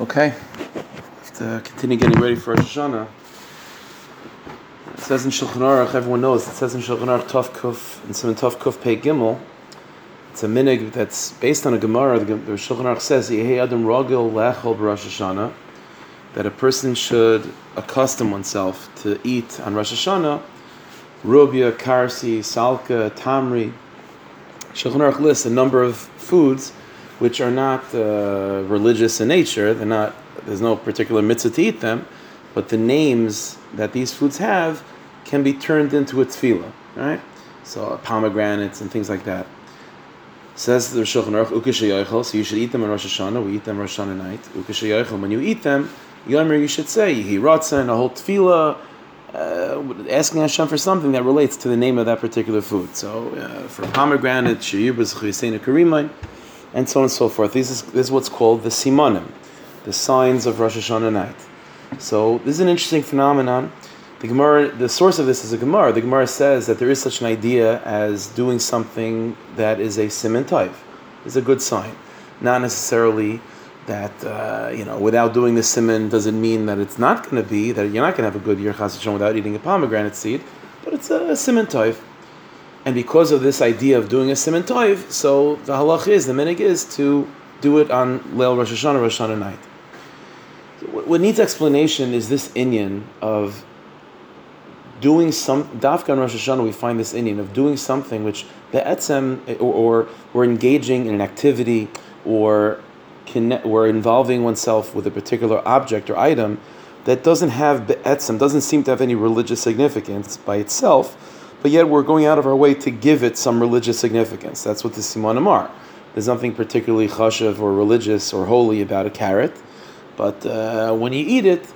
Okay, to continue getting ready for Rosh Hashanah. It says in Shulchan Aruch, everyone knows, it says in Shulchan Aruch Tov Kuf, and some Tov Kuf Pei Gimel, it's a minig that's based on a Gemara, the, the Shulchan Aruch says, Yehei Adam Rogel Lechol Rosh Hashanah, that a person should accustom oneself to eat on Rosh Hashanah, Rubia, Karsi, Salka, Tamri. Shulchan Aruch lists a number of foods which are not uh, religious in nature. They're not. There's no particular mitzvah to eat them, but the names that these foods have can be turned into a tefillah, right? So pomegranates and things like that. Says the Shulchan Aruch, so you should eat them on Rosh Hashanah. We eat them Rosh Hashanah night. When you eat them, you should say Yehi Ratzon, a whole tefillah. Uh, asking Hashem for something that relates to the name of that particular food. So, uh, for pomegranate, sheyubas chayseina karimai, and so on and so forth. This is, this is what's called the simanim, the signs of Rosh Hashanah night. So this is an interesting phenomenon. The Gemara, the source of this is a Gemara. The Gemara says that there is such an idea as doing something that is a simon type, is a good sign, not necessarily that uh, you know without doing the simon doesn't mean that it's not going to be that you're not going to have a good year without eating a pomegranate seed, but it's a, a simon type. And because of this idea of doing a simon toiv, so the halach is, the minig is to do it on Leil Rosh Hashanah, Rosh Hashanah night. What needs explanation is this inyan of doing some dafka on Rosh Hashanah. We find this inyan of doing something which the etzem or, or we're engaging in an activity or connect, we're involving oneself with a particular object or item that doesn't have etzem, doesn't seem to have any religious significance by itself but yet we're going out of our way to give it some religious significance. That's what the Simanim are. There's nothing particularly chashav or religious or holy about a carrot, but uh, when you eat it,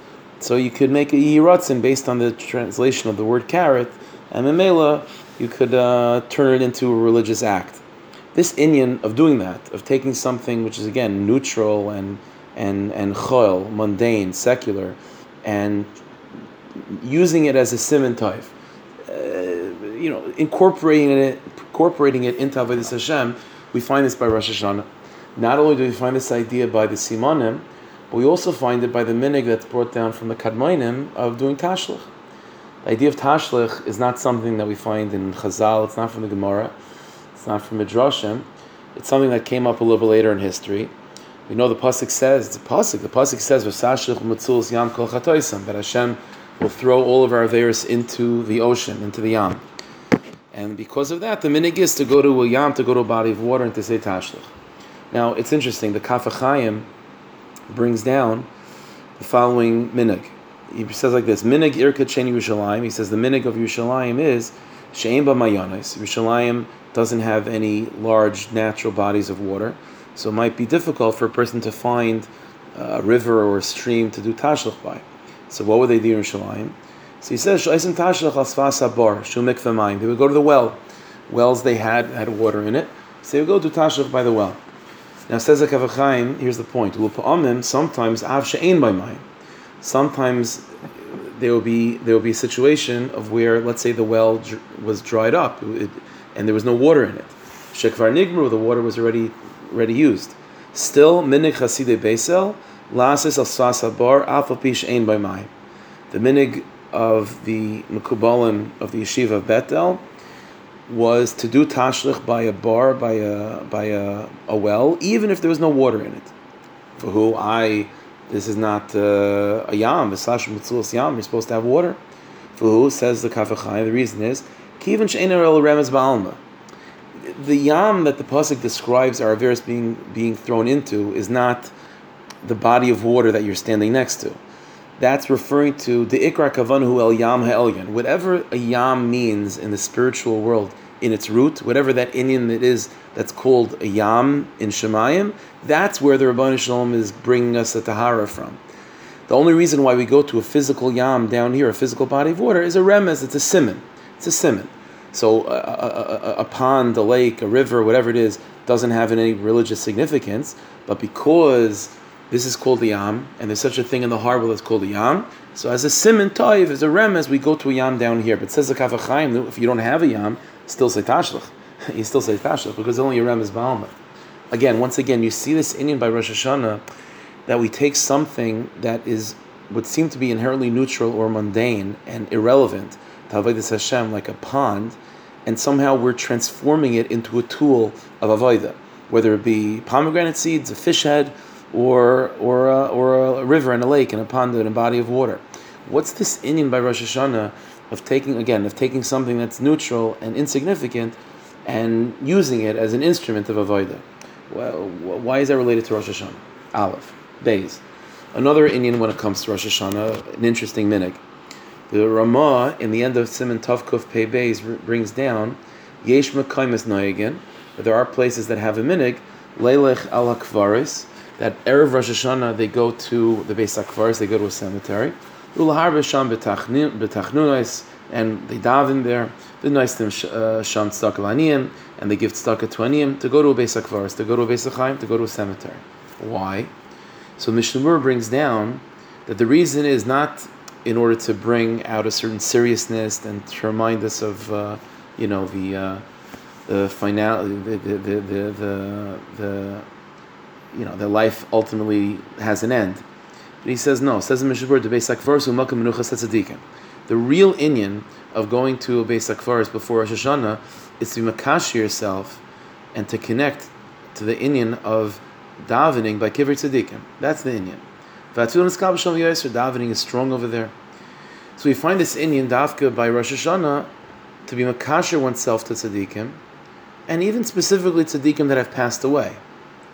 so you could make a yiratzin based on the translation of the word carrot, and memela, you could uh, turn it into a religious act. This inyan of doing that, of taking something which is again neutral and and and choil, mundane, secular, and using it as a simon you know, incorporating it, incorporating it into Avodah Hashem, we find this by Rosh Hashanah. Not only do we find this idea by the Simanim, but we also find it by the minig that's brought down from the Kadmainim of doing Tashlich. The idea of Tashlich is not something that we find in Chazal, it's not from the Gemara, it's not from Midrashim, it's something that came up a little bit later in history. We know the pasuk says the pasuk. The pasuk says "V'sashlich mitzuls yam kol that Hashem will throw all of our averis into the ocean, into the yam. And because of that, the minig is to go to a yam, to go to a body of water, and to say tashlich. Now, it's interesting. The Kaf HaChaim brings down the following minig. He says like this: Minig irka cheni Yerushalayim. He says the minig of Yerushalayim is she'em b'mayanis. Yerushalayim doesn't have any large natural bodies of water, so it might be difficult for a person to find a river or a stream to do tashlich by. So, what would they do in Yerushalayim? So he says, Shaisim Tashlach Asfas Abar, Shumik V'mayim. They would go to the well. Wells they had had water in it. So they would go to Tashlach by the well. Now says the Kaf here's the point. Sometimes Av She'ein by Mayim. Sometimes there will be there will be a situation of where, let's say, the well dr- was dried up it, and there was no water in it. Shekvar Nigmru, the water was already already used. Still, Minig Chasidei Beisel, Lasis Al Sasabar, Alpha Pish Ein by Mayim. The Minig of the Mekubalim of the Yeshiva of Betel was to do tashlich by a bar, by a by a, a well, even if there was no water in it. For who I, this is not uh, a yam, v'slash mitzulas yam. You're supposed to have water. For who says the Kaf HaChaim? The reason is kivin she'ener el remez ba'alma. The yam that the pasuk describes our averis being being thrown into is not the body of water that you're standing next to that's referring to the ikra kavanu el yam ha'elyon. Whatever a yam means in the spiritual world, in its root, whatever that inyan that is that's called a yam in Shemayim, that's where the Rabban Shalom is bringing us a tahara from. The only reason why we go to a physical yam down here, a physical body of water, is a remez. It's a simon. It's a simon. So a, a, a, a, pond, a lake, a river, whatever it is, doesn't have any religious significance. But because this is called the yam, and there's such a thing in the harbor that's called the yam. So as a simon toiv, as a remez, we go to a yam down here. But says the Kaf HaChaim, if you don't have a yam, still say tashlach. you still say tashlach because only a remez ba'alma. Again, once again, you see this inyan by Rosh Hashanah. that we take something that is would seem to be inherently neutral or mundane and irrelevant Avodah Hashem, like a pond, and somehow we're transforming it into a tool of Avodah, whether it be pomegranate seeds, a fish head, or or a, or a river and a lake and a pond and a body of water. What's this inyan by Rosh Hashanah of taking again of taking something that's neutral and insignificant and using it as an instrument of avodah? Well, why is that related to Rosh Hashanah? Aleph, Beis. Another inyan when it comes to Rosh Hashanah, an interesting minig. The Ramah in the end of Simon Tovkuf Pei Beis brings down Yesh Mekaimis Noyagin, but there are places that have a minig, Leilech al Hakvaris, that Erev Rosh Hashanah they go to the Beis Hakvaris, they go to a cemetery. Ulahar B'Sham and they daven there. The nice them uh, Tzedakah and they give Tzedakah to go to a Beis Hakvaris, to go to a Beis Chaim, to go to a cemetery. Why? So Mishnah brings down that the reason is not in order to bring out a certain seriousness and to remind us of, uh, you know, the uh, the final, the the, the the, the the you know, the life ultimately has an end. But he says no. Says the Beis Hakvaris u'makam menuchas The real inyan of going to a Beis Hakvaris before Rosh Hashanah is to makash yourself and to connect to the inyan of davening by kibbutz tzaddikim. That's the inyan. Davening is strong over there. So we find this inyan dafka by Rosh Hashanah to be makasher oneself to tzaddikim, and even specifically tzaddikim that have passed away.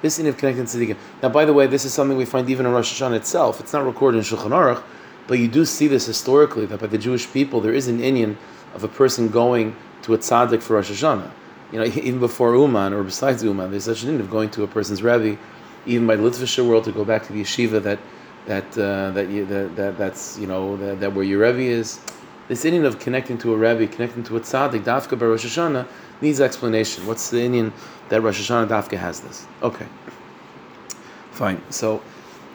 This inyan of connecting tzaddikim. Now, by the way, this is something we find even in Rosh Hashanah itself. It's not recorded in Shulchan Aruch, but you do see this historically that by the Jewish people there is an inyan of a person going to a tzaddik for Rosh Hashanah. You know, even before Uman or besides Uman, there's such an inyan of going to a person's rebbe, even by the Litvisher world to go back to the yeshiva that that uh, that, you, that, that that's you know that, that where your rebbe is. This inyan of connecting to a rebbe, connecting to a tzaddik, dafka by Rosh Hashanah, needs explanation. What's the inyan that Rosh Hashanah dafka has this? Okay, fine. So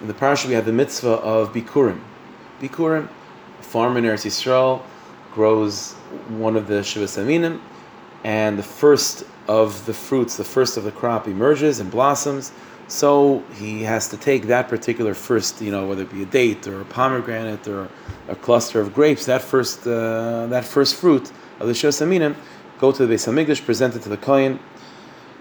in the parasha we have the mitzvah of bikurim. Bikurim, a farmer in Eretz Yisrael grows one of the shivas aminim, and the first of the fruits, the first of the crop emerges and blossoms so he has to take that particular first, you know, whether it be a date or a pomegranate or a cluster of grapes, that first, uh, that first fruit of the Shos Aminim, go to the Beis Hamikdash, present it to the Kohen,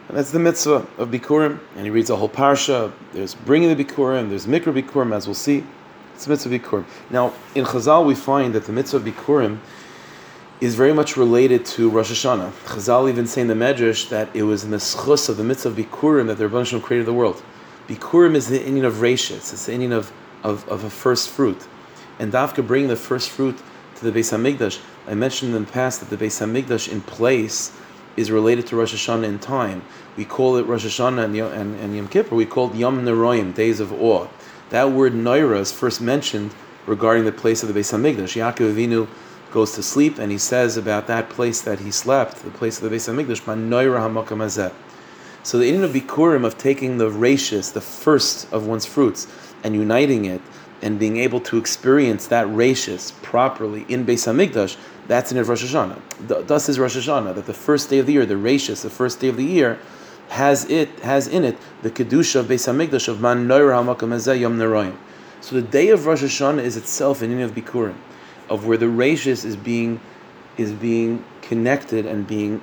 and that's the mitzvah of Bikurim. And he reads the whole parsha. There's bringing the Bikurim, there's Mikra Bikurim, as we'll see. It's the mitzvah Bikurim. Now, in Chazal, we find that the mitzvah of Bikurim is very much related to Rosh Hashanah. Chazal even say in the Medrash that it was in the schus of the mitzvah of Bikurim that the Rebbeinu created the world. Bikurim is the inyan of Rashis, it's the inyan of, of, of a first fruit. And Dafka bringing the first fruit to the Beis Hamikdash, I mentioned in the past that the Beis Hamikdash in place is related to Rosh Hashanah in time. We call it Rosh Hashanah and, and, and Yom Kippur, we call it Yom Neroim, days of awe. That word Naira is first mentioned regarding the place of the Beis Hamikdash. Yaakov Avinu goes to sleep, and he says about that place that he slept, the place of the Beis Hamikdash, Manoira So the inyan of Bikurim of taking the rachis, the first of one's fruits, and uniting it, and being able to experience that rachis properly in Beis Hamikdash, that's in Rosh Hashanah. Thus is Rosh Hashanah that the first day of the year, the rachis, the first day of the year, has it has in it the kedusha of Beis Hamikdash of Man Noir Hamakam Yom Neroim. So the day of Rosh Hashanah is itself an inyan of Bikurim of where the rachis is being is being connected and being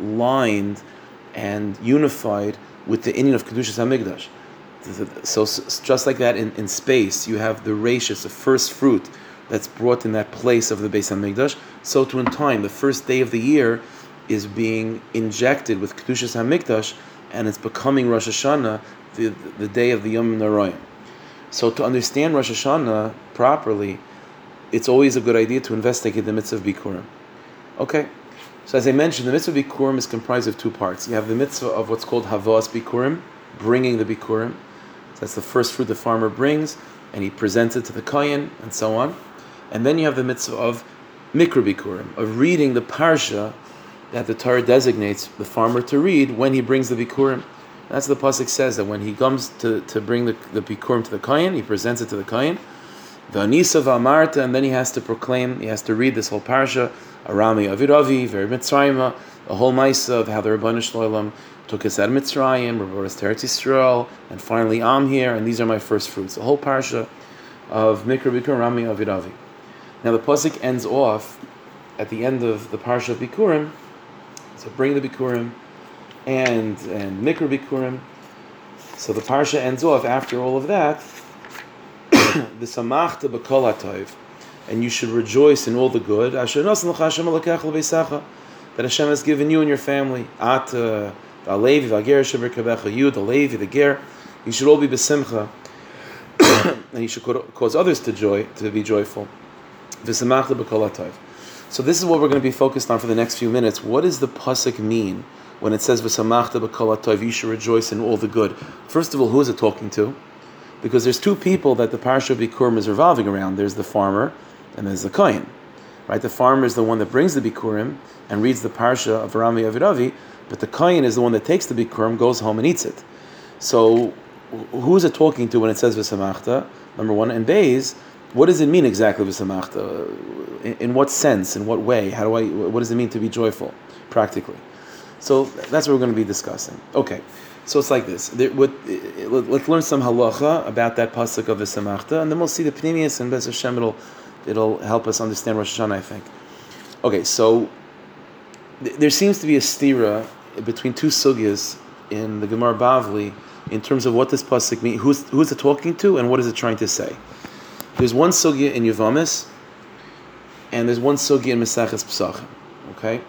lined and unified with the inyan of Kedushas Hamikdash. So, so, just like that in, in space, you have the rachis, the first fruit that's brought in that place of the Beis Hamikdash. So too in time, the first day of the year is being injected with Kedushas Hamikdash, and it's becoming Rosh Hashanah, the, the day of the Yom Narayim. So to understand Rosh Hashanah properly, it's always a good idea to investigate the mitzvah of Bikurim. Okay, so as I mentioned, the mitzvah of Bikurim is comprised of two parts. You have the mitzvah of what's called Havas Bikurim, bringing the Bikurim. That's the first fruit the farmer brings, and he presents it to the kohen, and so on. And then you have the mitzvah of Mikra Bikurim, of reading the Parsha that the Torah designates the farmer to read when he brings the Bikurim. That's what the Pasuk says, that when he comes to, to bring the, the Bikurim to the kohen, he presents it to the kohen. the Anisa Amarta, and then he has to proclaim, he has to read this whole parsha, Arami Aviravi, very Mitzrayim, the whole Maisa of how the Rabbanu Shloim took us out of Mitzrayim, brought us to Eretz Yisrael, and finally I'm here, and these are my first fruits. The whole parsha of Mikra Bikurim Rami Aviravi. Now the pasuk ends off at the end of the parsha of Bikurim. So bring the Bikurim and and Mikra Bikurim. So the parsha ends off after all of that. the samachta b'kol and you should rejoice in all the good. That Hashem has given you and your family. At the Levi, the you, the Levi, the Ger. You should all be besimcha, and you should cause others to joy, to be joyful. So this is what we're going to be focused on for the next few minutes. What does the pasuk mean when it says "V'samachta b'kol You should rejoice in all the good. First of all, who is it talking to? Because there's two people that the parsha of Bikurim is revolving around. There's the farmer, and there's the kohen. Right, the farmer is the one that brings the Bikurim and reads the parsha of Rami Aviravi, but the kohen is the one that takes the Bikurim, goes home and eats it. So, who is it talking to when it says V'samachta? Number one, and Bays what does it mean exactly v'samachta? In, what sense? In what way? How do I? What does it mean to be joyful, practically? So that's what we're going to be discussing. Okay, so it's like this. Let's learn some halacha about that pasuk of v'samachta, and then we'll see the pnimius and Bez Hashem. It'll it'll help us understand Rosh Hashanah. I think. Okay, so th- there seems to be a stira between two sugyas in the Gemara Bavli in terms of what this pasuk means. Who's who's it talking to, and what is it trying to say? There's one sugya in Yavamis, and there's one sugya in Mesachas Pesachim. Okay,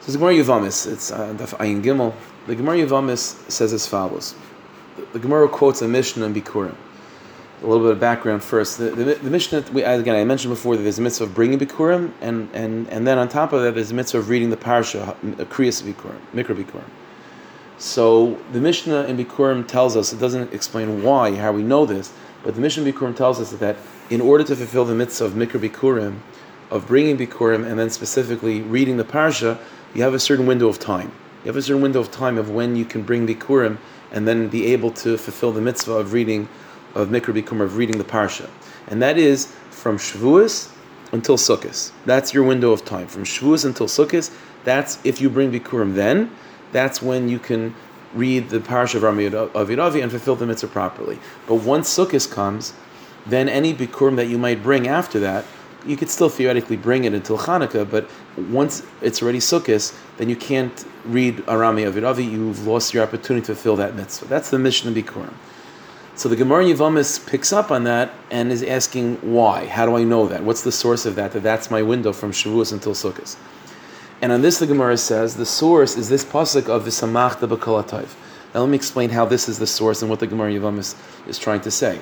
so the Gemara Yavamis, it's uh, Ayin Gimel. The Gemara Yavamis says as follows. The, Gemara quotes a Mishnah in Bikurim. A little bit of background first. The, the, the Mishnah, we, again, I mentioned before that there's a mitzvah of bringing Bikurim, and, and, and then on top of that, there's a mitzvah of reading the parsha, Kriyas Bikurim, Mikra Bikurim. So the Mishnah in Bikurim tells us, it doesn't explain why, how we know this, but the Mishnah in Bikurim tells us that in order to fulfill the mitzvah of Mikr Bikurim, of bringing Bikurim and then specifically reading the Parsha, you have a certain window of time. You have a certain window of time of when you can bring Bikurim and then be able to fulfill the mitzvah of reading, of Mikr Bikurim, of reading the Parsha. And that is from Shavuos until Sukkot. That's your window of time. From Shavuos until Sukkot, that's if you bring Bikurim then, that's when you can read the parsha of Rami of Aviravi and fulfill the mitzvah properly. But once Sukkot comes, then any bikurim that you might bring after that, you could still theoretically bring it until Hanukkah, but once it's already Sukkot, then you can't read Arami Aviravi, you've lost your opportunity to fulfill that mitzvah. That's the mission of Bikurim. So the Gemara Yavamis picks up on that and is asking why. How do I know that? What's the source of that? That that's my window from Shavuos until Sukkot. And on this, the Gemara says the source is this pasuk of V'samachta b'kolatayv. Now, let me explain how this is the source and what the Gemara Yavam is, trying to say.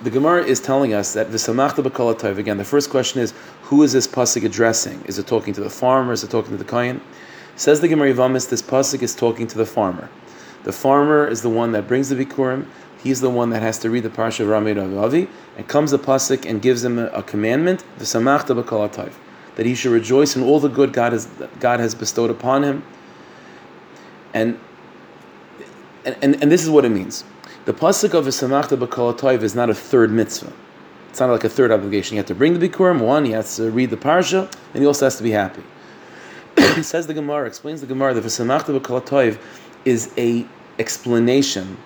The Gemara is telling us that V'samachta b'kolatayv. Again, the first question is who is this pasuk addressing? Is it talking to the farmer? Is it talking to the kohen? Says the Gemara Yavamis, this pasuk is talking to the farmer. The farmer is the one that brings the bikurim. He's the one that has to read the parsha of Rami Avi, and comes the pasuk and gives him a, a commandment. V'samachta that he should rejoice in all the good God has God has bestowed upon him. And and, and, this is what it means. The pasuk of V'samachta b'kol is not a third mitzvah. It's not like a third obligation. You have to bring the bikurim. One, he has to read the parsha, and he also has to be happy. says the Gemara, explains the Gemara that V'samachta b'kol is a explanation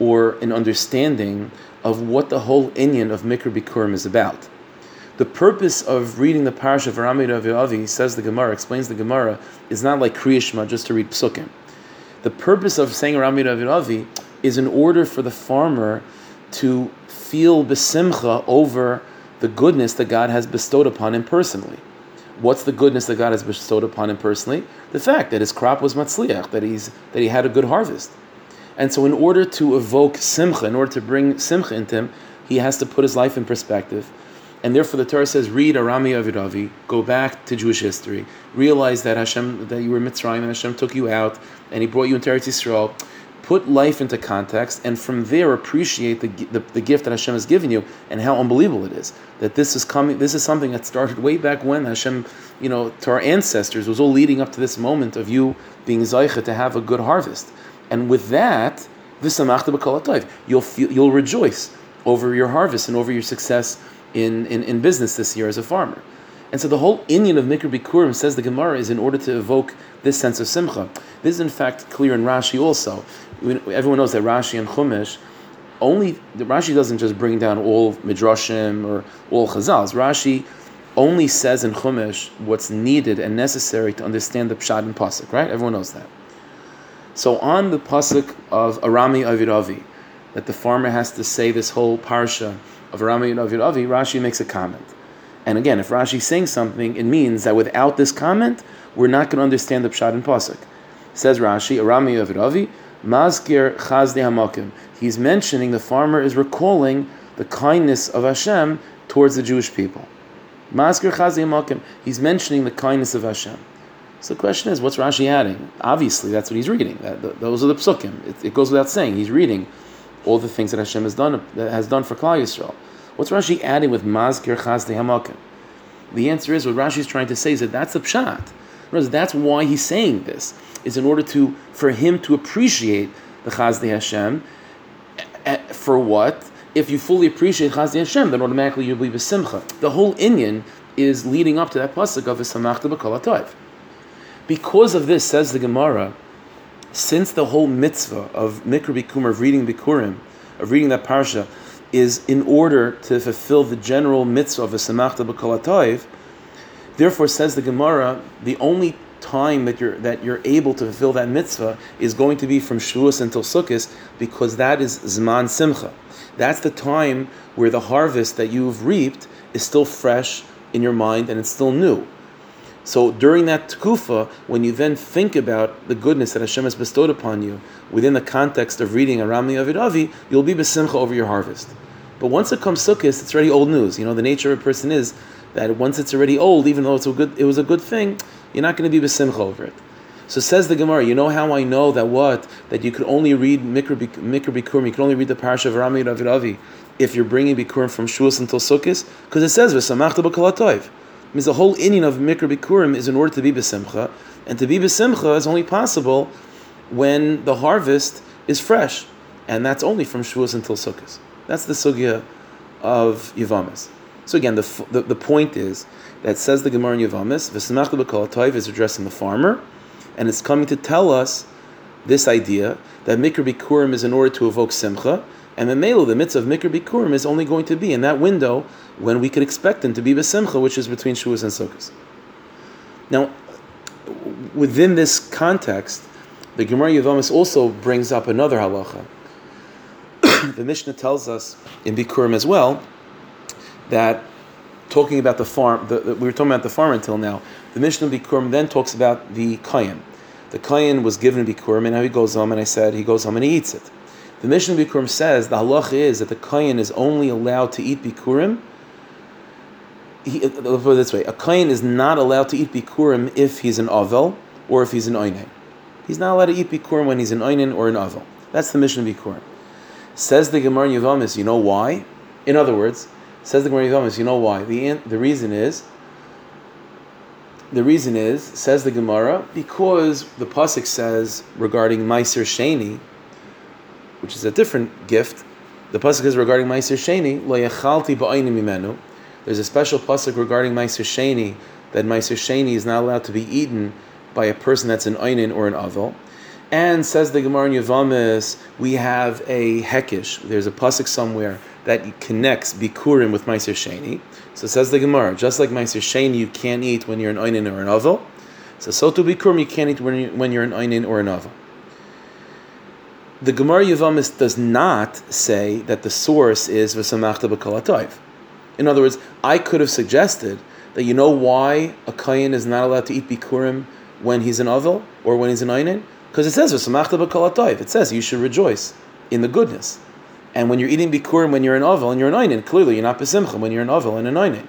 or an understanding of what the whole inyan of Mikr Bikurim is about. The purpose of reading the parsha of Rami Avi, says the Gemara, explains the Gemara, is not like Kriyishma, just to read psukim. The purpose of saying Rami Avi is in order for the farmer to feel besimcha over the goodness that God has bestowed upon him personally. What's the goodness that God has bestowed upon him personally? The fact that his crop was matzliach, that he's that he had a good harvest. And so in order to evoke simcha, in order to bring simcha into him, he has to put his life in perspective and therefore the Torah says, read Arami Aviravi, go back to Jewish history, realize that Hashem, that you were Mitzrayim and Hashem took you out and He brought you into Eretz Yisrael. Put life into context, and from there appreciate the, the, the, gift that Hashem has given you and how unbelievable it is that this is coming. This is something that started way back when Hashem, you know, to our ancestors was all leading up to this moment of you being zaycha to have a good harvest, and with that, you'll feel, you'll rejoice over your harvest and over your success in, in, in business this year as a farmer. And so the whole inyan of Mikra Bikurim says the Gemara is in order to evoke this sense of simcha. This is in fact clear in Rashi also. Everyone knows that Rashi and Chumash only Rashi doesn't just bring down all midrashim or all chazals. Rashi only says in Chumash what's needed and necessary to understand the pshat and pasuk. Right? Everyone knows that. So on the pasuk of Arami Aviravi, that the farmer has to say this whole parsha of Arami Aviravi, Rashi makes a comment. And again, if Rashi is saying something, it means that without this comment, we're not going to understand the pshat and pasuk. Says Rashi, Arami Aviravi, Mazkir Chazde Hamakim. He's mentioning the farmer is recalling the kindness of Hashem towards the Jewish people. Mazkir Chazde Hamakim. He's mentioning the kindness of Hashem. So the question is, what's Rashi adding? Obviously, that's what he's reading. That, those are the psukim. It, it, goes without saying. He's reading all the things that Hashem has done that has done for Klal Yisrael. What's Rashi adding with Mazkir Chazde Hamakim? The answer is what Rashi is trying to say is that that's the pshat. That's why he's saying this is in order to for him to appreciate the Chazdi Hashem. Eh, eh, for what? If you fully appreciate Chazdi Hashem, then automatically you'll be besimcha. The whole Inyan is leading up to that pasuk of V'samachta b'kol Because of this, says the Gemara, since the whole mitzvah of Mikra Bikurim, of reading Bikurim, of reading that parsha, is in order to fulfill the general mitzvah of V'samachta b'kol therefore says the Gemara, the only time that you're that you're able to fulfill that mitzvah is going to be from Shavuos until Sukkot because that is Zman Simcha. That's the time where the harvest that you've reaped is still fresh in your mind and it's still new. So during that tkufa, when you then think about the goodness that Hashem has bestowed upon you within the context of reading Arami Avidavi, you'll be besimcha over your harvest. But once it comes Sukkot, it's already old news. You know, the nature of a person is that once it's already old, even though it's a good, it was a good thing, you're not going to be besimcha over it. So says the Gemara, you know how I know that what? That you could only read Mikra Bikurim, you could only read the parasha of Rami Ravid Avi if you're bringing Bikurim from Shuas until Sukkot? Because it says, V'samachta b'kalatoiv. Means the whole inyan of Mikra Bikurim is in order to be besimcha, and to be besimcha is only possible when the harvest is fresh, and that's only from Shuas until Sukkot. That's the sugya of Yavamis. So again, the, the, the point is that says the Gemara in Yavamis, V'samachta b'kol is addressing the farmer, and it's coming to tell us this idea that Mikra Bikurim is in order to evoke Simcha, and the Melo, the mitzvah of Mikra Bikurim, is only going to be in that window when we could expect them to be Besimcha, which is between Shavuos and Sukkot. Now, within this context, the Gemara Yavamis also brings up another halacha. the Mishnah tells us in Bikurim as well that talking about the farm, the, the, we were talking about the farm until now. The Mishnah of Bikurim then talks about the kayan. The kayan was given Bikurim, and now he goes home, and I said he goes home and he eats it. The Mishnah Bikurim says the halach is that the kayan is only allowed to eat Bikurim. He, let's put it this way: a kayan is not allowed to eat Bikurim if he's an avel or if he's an oinen. He's not allowed to eat Bikurim when he's an oinen or an avel. That's the Mishnah Bikurim. Says the Gemara Yavamis, you know why? In other words, Says the Gemara Yavamis, you know why? The, the reason is, the reason is, says the Gemara, because the Pasuk says regarding Meiser Sheni, which is a different gift, the Pasuk is regarding Meiser Sheni, Lo. There's a special Pasuk regarding Meiser Sheni, that Meiser Sheni is not allowed to be eaten by a person that's an Einin or an Avel. And says the Gemara in Yavamis, we have a Hekish. There's a Pasuk somewhere that connects Bikurim with Meiser Sheni. So says the Gemara, just like Meiser Sheni you can't eat when you're an Einin or an Avel, so so to Bikurim you can't eat when, you, when you're an Einin or an Avel. The Gemara Yavamis does not say that the source is V'samachta b'kalatayv. In other words, I could have suggested that you know why a Kayan is not allowed to eat Bikurim when he's an Avel or when he's an Einin? Because it says V'samachta b'kalatayv. It says you should rejoice in the goodness. And when you're eating bikurim when you're an ovel and you're an einin, clearly you're not besimcha when you're an ovel and an einin.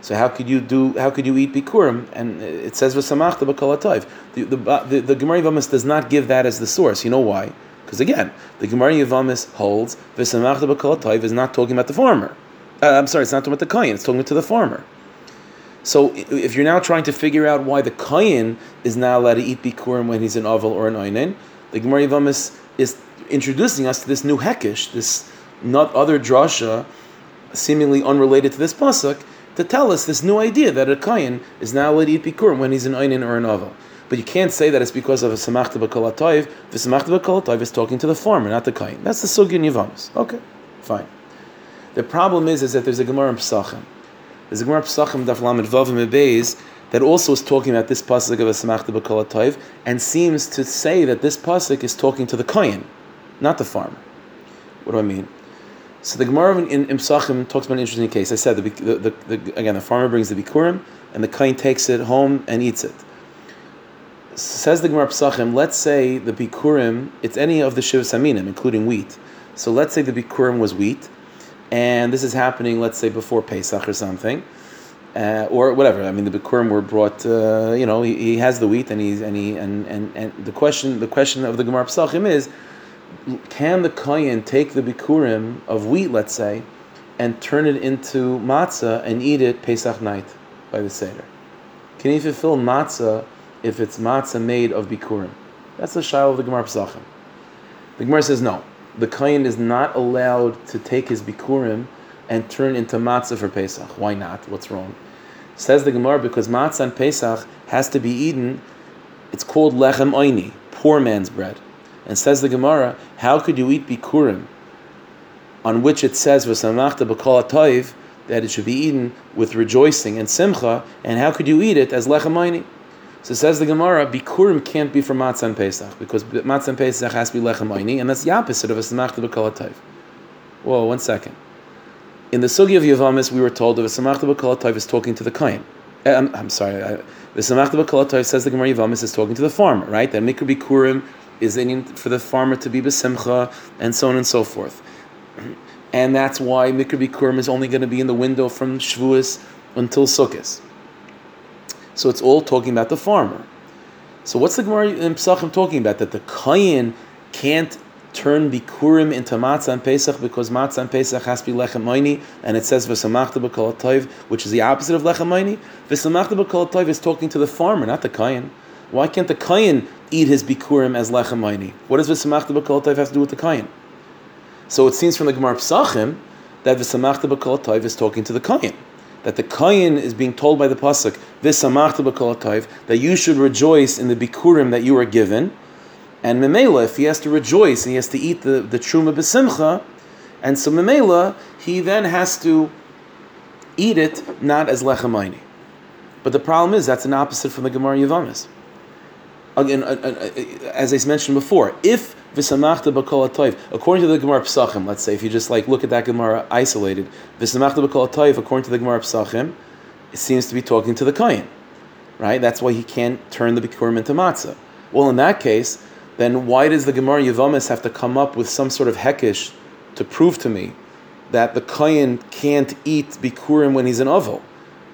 So how could you do? How could you eat bikurim? And it says v'samachta b'kalatayv. The the the, the Gemara Yavamis does not give that as the source. You know why? Because again, the Gemara Yavamis holds v'samachta b'kalatayv is not talking about the farmer. Uh, I'm sorry, it's not talking about the kain. It's talking to the farmer. So if you're now trying to figure out why the kain is not allowed to eat bikurim when he's an ovel or an einin, the Gemara Yavamis is introducing us to this new hekish, this not other drasha, seemingly unrelated to this pasuk, to tell us this new idea that a kain is now allowed to eat bikurim when he's an einin or an oval. But you can't say that it's because of a samachta b'kol ha'toiv. The samachta b'kol ha'toiv is talking to the farmer, not the kain. That's the sugi in Yavamis. Okay, fine. The problem is, is that there's a Gemara in Pesachim. There's a Gemara in Pesachim, Daf Lamed Vav Beis, that also is talking about this pasuk of a samachta b'kol ha'toiv, and seems to say that this pasuk is talking to the kain, not the farmer. What do I mean? So the Gemara in, in, in Pesachim talks about an interesting case. I said, the, the, the, again, the farmer brings the bikurim, and the kain takes it home and eats it says the Gemara Pesachim, let's say the Bikurim, it's any of the Shiv Saminim, including wheat. So let's say the Bikurim was wheat, and this is happening, let's say, before Pesach or something, uh, or whatever. I mean, the Bikurim were brought, uh, you know, he, he, has the wheat, and he's and he and, and, and the question the question of the Gemara Pesachim is, can the Kayan take the Bikurim of wheat, let's say, and turn it into matzah and eat it Pesach night by the Seder? Can he fulfill matzah? If it's matzah made of bikurim. That's the shail of the Gemara Pesachim. The Gemara says no. The kain is not allowed to take his bikurim and turn into matzah for Pesach. Why not? What's wrong? Says the Gemara because matzah and Pesach has to be eaten. It's called lechem oini, poor man's bread. And says the Gemara, how could you eat bikurim on which it says v'samachta b'kol that it should be eaten with rejoicing and simcha, and how could you eat it as lechem oini? So says the Gemara, Bikurim can't be for Matzah Pesach, because Matzah Pesach has to be Lechem Aini, and that's the opposite of a Samach B'Kol Whoa, one second. In the Sugi of Yavamis, we were told that a Samach B'Kol is talking to the Kain. Eh, I'm, I'm sorry, I, the Samach B'Kol says the Gemara Yavamis is talking to the farmer, right? That Mikra Bikurim is in for the farmer to be B'Simcha, and so on and so forth. And that's why Mikra Bikurim is only going to be in the window from Shavuos until Sukkot. So it's all talking about the farmer. So what's the Gemara in Pesachim talking about? That the Kayin can't turn Bikurim into Matzah and Pesach because Matzah and Pesach has to be Lechem Moini, and it says V'samachta b'kol which is the opposite of Lechem Moini. V'samachta b'kol is talking to the farmer, not the Kayin. Why can't the Kayin eat his Bikurim as Lechem Moini? What does V'samachta b'kol have to do with the Kayin? So it seems from the Gemara Pesachim that V'samachta b'kol is talking to the Kayin that the Kayin is being told by the Pasuk, that you should rejoice in the Bikurim that you are given. And Memela, if he has to rejoice and he has to eat the, the Truma Besimcha, and so Memela, he then has to eat it not as Lechamayni. But the problem is that's an opposite from the Gemara Yavamis. Again, as I mentioned before, if V'samachta b'kol toiv. According to the Gemara Pesachim, let's say, if you just like look at that Gemara isolated, V'samachta b'kol toiv, according to the Gemara Pesachim, it seems to be talking to the Kain. Right? That's why he can't turn the Bikurim into matzah. Well, in that case, then why does the Gemara Yavamis have to come up with some sort of hekish to prove to me that the Kain can't eat Bikurim when he's an Oval?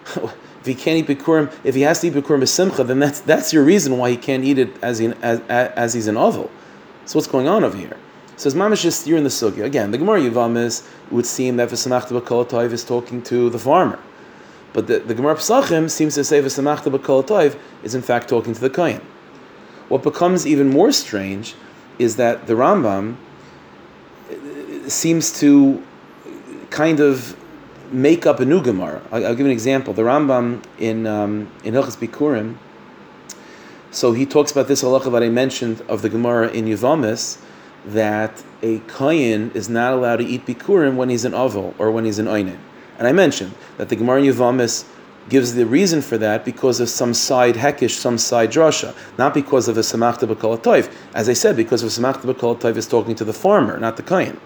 if he can't eat Bikurim, if he has to eat Bikurim as simcha, then that's, that's your reason why he can't eat it as, he, as, as he's an Oval. So what's going on over here? It says Mamish just you're in the sugya. Again, the Gemara Yivamis would seem that V'samachta b'kol is talking to the farmer. But the, the Gemara Pesachim seems to say V'samachta b'kol is in fact talking to the Kayan. What becomes even more strange is that the Rambam uh, seems to kind of make up a new Gemara. I'll, I'll give an example. The Rambam in um, in Hilchas Bikurim so he talks about this halacha that I mentioned of the Gemara in Yavamis, that a kayin is not allowed to eat bikurim when he's an avil or when he's an einin. And I mentioned that the Gemara in Yavamis gives the reason for that because of some side hekish, some side drasha, not because of a samachta b'kol As I said, because of a samachta b'kol is talking to the farmer, not the kayin.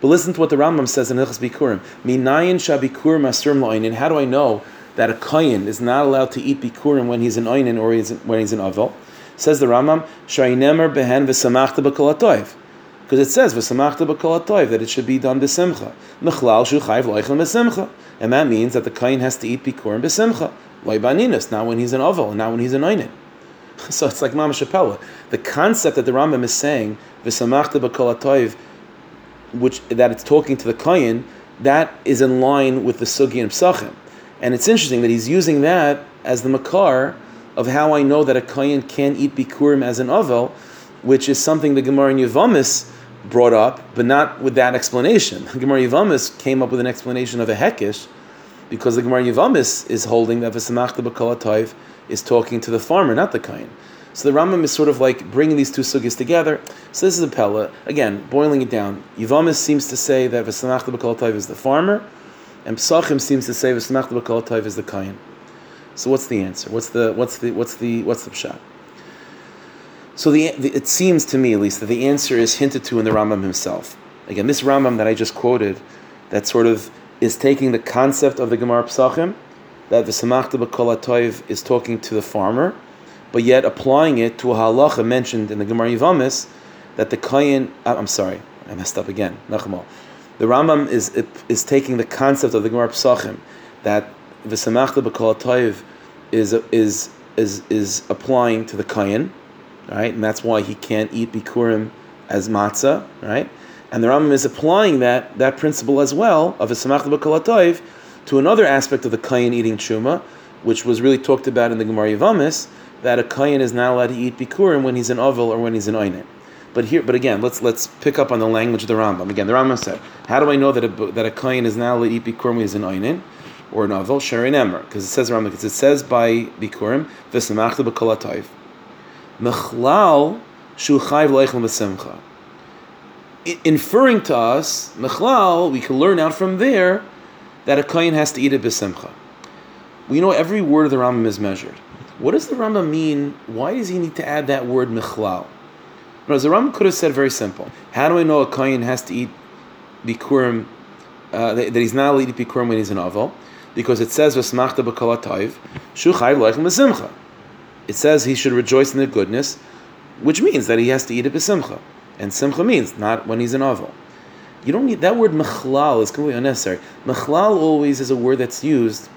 But listen to what the Rambam says in Hilchas Bikurim. Minayin shabikurim asrim la'inin. How do I know that a kohen is not allowed to eat bikurim when he's an oinin or he's, when he's an avel. Says the Rambam, behen v'samachta b'kol because it says v'samachta b'kol that it should be done b'simcha. Mechlal shu chayv loichel b'simcha, and that means that the kohen has to eat bikurim b'simcha. Loy baninas, not when he's an avel, not when he's an oinin. So it's like Mama Shapella. The concept that the Rambam is saying which that it's talking to the kohen, that is in line with the sugi and psachim. And it's interesting that he's using that as the makar of how I know that a kohen can eat bikurim as an avel, which is something the Gemara in Yavamis brought up, but not with that explanation. The Gemara Yavamis came up with an explanation of a hekish, because the Gemara Yavamis is holding that v'samachta b'kol is talking to the farmer, not the kain. So the Rambam is sort of like bringing these two sugis together. So this is a pella. Again, boiling it down. Yavamis seems to say that v'samachta b'kol is the farmer, and Psachim seems to say v'samachta b'kol is the kain. So what's the answer? What's the what's the what's the what's the pshat? So the, the, it seems to me, at least, that the answer is hinted to in the Rambam himself. Again, this Rambam that I just quoted, that sort of is taking the concept of the Gemara Psachim, that the Samachta B'Kol is talking to the farmer, but yet applying it to a halacha mentioned in the Gemara Yivamis, that the Kayin, uh, I'm sorry, I messed up again, Nachamal. The Rambam is, is taking the concept of the Gemara Psachim, that the Samachta B'Kol is, is, is, is applying to the Kayin, right? And that's why he can't eat bikurim as matzah, right? And the Rambam is applying that that principle as well of a samach b'kalatayv to another aspect of the kayin eating truma, which was really talked about in the Gemara Yavamis, that a kayin is not allowed to eat bikurim when he's an oval or when he's an oinen. But here, but again, let's let's pick up on the language of the Rambam. Again, the Rambam said, "How do I know that a that a kain is to eat bikurim he's an oinen?" Or an oval, sharin emer, because it says Rambam, because it says by bikurim, v'samachta b'kalatayv. Mechlal shu chayv b'simcha. Inferring to us, mechlal, we can learn out from there that a kohen has to eat it b'simcha. We know every word of the Rambam is measured. What does the Rambam mean? Why does he need to add that word mechlal? Because the Rambam could have said very simple. How do I know a kohen has to eat bikurim, uh, that, he's not allowed to eat bikurim when he's an aval? Because it says, v'smachta it says he should rejoice in the goodness, which means that he has to eat it b'simcha. And simcha means not when he's an oval. You don't need that word mechlal is completely unnecessary. Mechlal always is a word that's used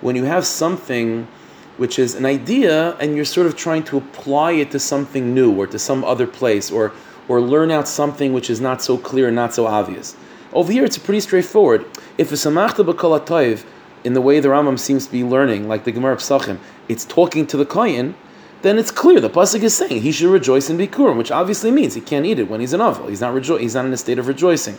when you have something which is an idea and you're sort of trying to apply it to something new or to some other place or or learn out something which is not so clear and not so obvious. Over here it's pretty straightforward. If a samachta b'kol in the way the Rambam seems to be learning, like the Gemara Psachim, it's talking to the kohen, then it's clear the pasuk is saying he should rejoice in bikurim, which obviously means he can't eat it when he's an avel. He's not rejo- He's not in a state of rejoicing.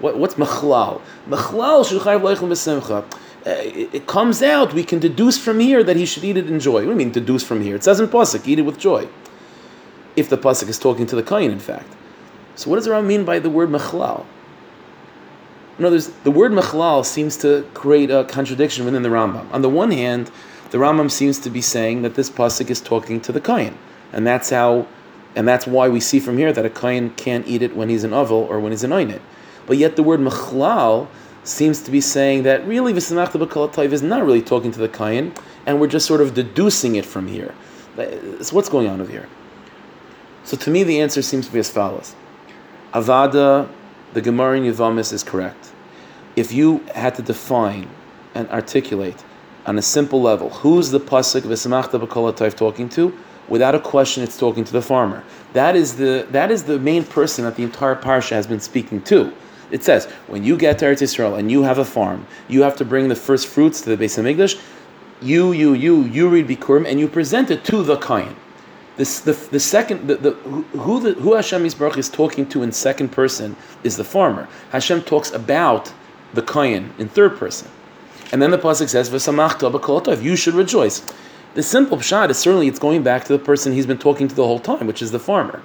What, what's machlal? Machlal shulchayv leichem b'simcha. Uh, it comes out, we can deduce from here that he should eat it in joy. What do you mean deduce from here? It says in pasuk, eat it with joy. If the pasuk is talking to the kohen, in fact. So what does the Ram mean by the word machlal? In other words, the word machlal seems to create a contradiction within the Rambam. On the one hand, the Rambam seems to be saying that this pasuk is talking to the kain, and that's how, and that's why we see from here that a kain can't eat it when he's an oval or when he's an oinit. But yet the word mechlal seems to be saying that really v'samachta b'kol is not really talking to the kain, and we're just sort of deducing it from here. So what's going on over here? So to me, the answer seems to be as follows: Avada, the Gemara in Yavamis is correct. If you had to define and articulate on a simple level. Who's the pasuk v'samachta b'kol talking to? Without a question, it's talking to the farmer. That is the that is the main person that the entire parsha has been speaking to. It says when you get to Eretz Yisrael and you have a farm, you have to bring the first fruits to the Beis Hamikdash. You, you, you, you read Bikurim and you present it to the Kayan. This, the, the second, the, the, who, the, who Hashem Yisbarach is talking to in second person is the farmer. Hashem talks about the Kayan in third person. And then the pasuk says, "V'samachta b'kol You should rejoice. The simple pshat is certainly it's going back to the person he's been talking to the whole time, which is the farmer.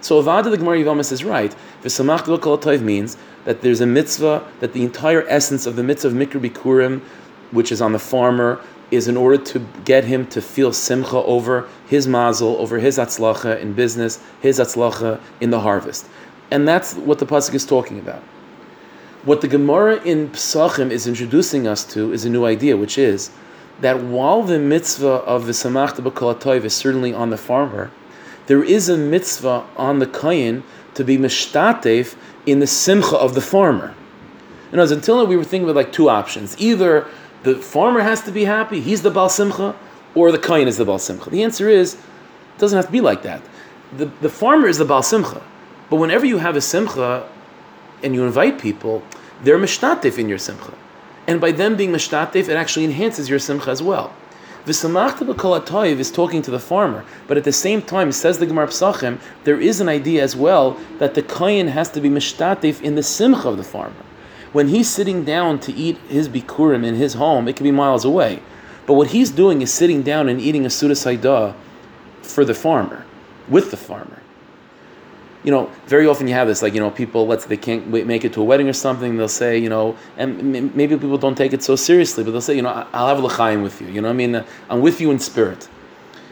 So Avada the Gemara Yivamis is right. V'samachta means that there's a mitzvah that the entire essence of the mitzvah of mikra bikurim, which is on the farmer, is in order to get him to feel simcha over his mazel, over his atzlacha in business, his atzlacha in the harvest. And that's what the pasuk is talking about. What the Gemara in Psachim is introducing us to is a new idea, which is that while the mitzvah of the Samachta B'Kol is certainly on the farmer, there is a mitzvah on the Kayin to be mishtatef in the simcha of the farmer. You know, until now we were thinking about like two options. Either the farmer has to be happy, he's the Baal Simcha, or the Kayin is the Baal Simcha. The answer is, it doesn't have to be like that. The, the farmer is the Baal Simcha. But whenever you have a Simcha and you invite people, they're mishtatif in your simcha. And by them being mishtatif, it actually enhances your simcha as well. V'samachta is talking to the farmer, but at the same time, says the Gemara Psachim, there is an idea as well that the kohen has to be mishtatif in the simcha of the farmer. When he's sitting down to eat his bikurim in his home, it can be miles away. But what he's doing is sitting down and eating a Suda Saidah for the farmer, with the farmer. You know, very often you have this, like, you know, people, let's say they can't make it to a wedding or something, they'll say, you know, and maybe people don't take it so seriously, but they'll say, you know, I'll have l'chaim with you. You know I mean? Uh, I'm with you in spirit.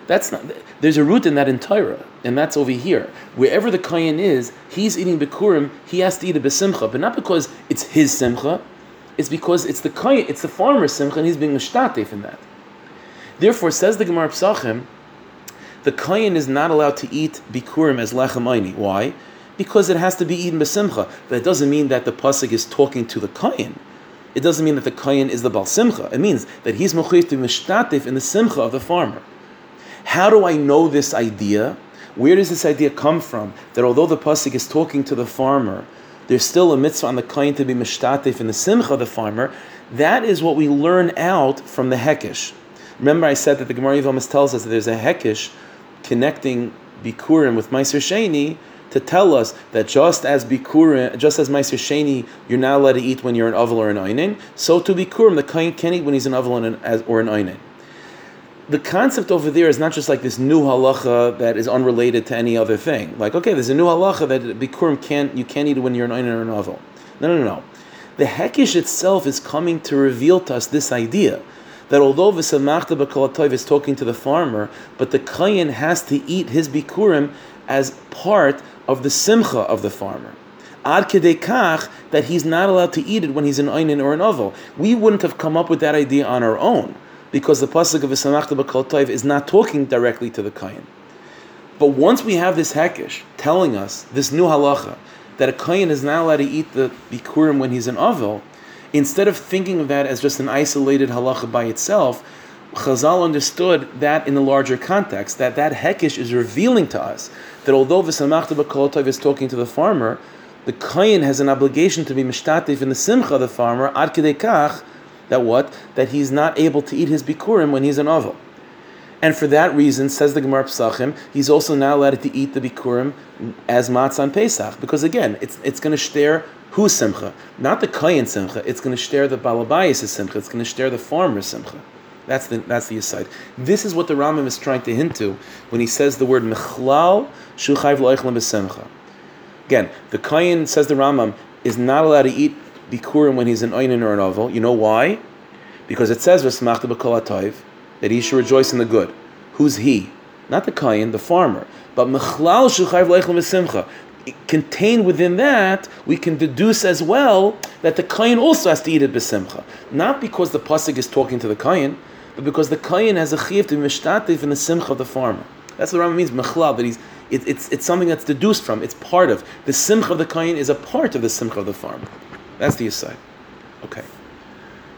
That's not, there's a root in that in Torah, and that's over here. Wherever the Kayan is, he's eating Bikurim, he has to eat a Besimcha, but not because it's his Simcha, it's because it's the Kayan, it's the farmer's Simcha, and he's being Mishtatef in that. Therefore, says the Gemara Psachim, the Kayan is not allowed to eat Bikurim as Lechem Aini. Why? Because it has to be eaten Besimcha. That doesn't mean that the Pasuk is talking to the Kayan. It doesn't mean that the Kayan is the Bal Simcha. It means that he's Mechuyev to Mishtatef in the Simcha of the farmer. How do I know this idea? Where does this idea come from? That although the pasuk is talking to the farmer, there's still a mitzvah on the kain to be mishtatif in the simcha of the farmer. That is what we learn out from the hekish. Remember, I said that the Gemara Yevamos tells us that there's a hekish connecting bikurim with meiser sheni to tell us that just as bikurim, just as meiser sheni, you're not allowed to eat when you're an aval or an einin, so to bikurim, the kain can eat when he's an aval or an einin the concept over there is not just like this new halacha that is unrelated to any other thing. Like, okay, there's a new halacha that bikurim can't you can't eat when you're an ein or an novel. No, no, no. The hekish itself is coming to reveal to us this idea that although v'samachta b'kolatov is talking to the farmer, but the kayin has to eat his bikurim as part of the simcha of the farmer. Ad kach that he's not allowed to eat it when he's an einin or an oval. We wouldn't have come up with that idea on our own because the pasuk of V'samachta b'kol is not talking directly to the kain. But once we have this hekish telling us this new halacha that a kain is not allowed to eat the bikurim when he's an avil, instead of thinking of that as just an isolated halacha by itself, Chazal understood that in the larger context, that that hekish is revealing to us that although V'samachta b'kol toiv is talking to the farmer, the kain has an obligation to be mishtatif in the simcha of the farmer ad kach that what? That he's not able to eat his bikurim when he's an oval. And for that reason, says the Gemara Psachim, he's also not allowed to eat the bikurim as matzah on Pesach. Because again, it's, it's going to stare who simcha? Not the kayin simcha, it's going to stare the balabayas simcha, it's going to stare the farmer simcha. That's the that's the aside. This is what the Rambam is trying to hint to when he says the word mechlal shuchayv loichlam b'simcha. Again, the kayin says the Rambam is not allowed to eat Bikurim when he's an Einin or an Oval. You know why? Because it says that he should rejoice in the good. Who's he? Not the Kayin, the farmer. But Mechlal Shuchayv Leichem Simcha. Contained within that, we can deduce as well that the Kayin also has to eat it besimcha. Not because the pasuk is talking to the Kayin, but because the Kayin has a chiv to be mishtatif in the simcha of the farmer. That's what Rambam means, mechlal, that he's, it, it's, it's something that's deduced from, it's part of. The simcha of the Kayin is a part of the simcha of the farmer. That's the aside. Okay.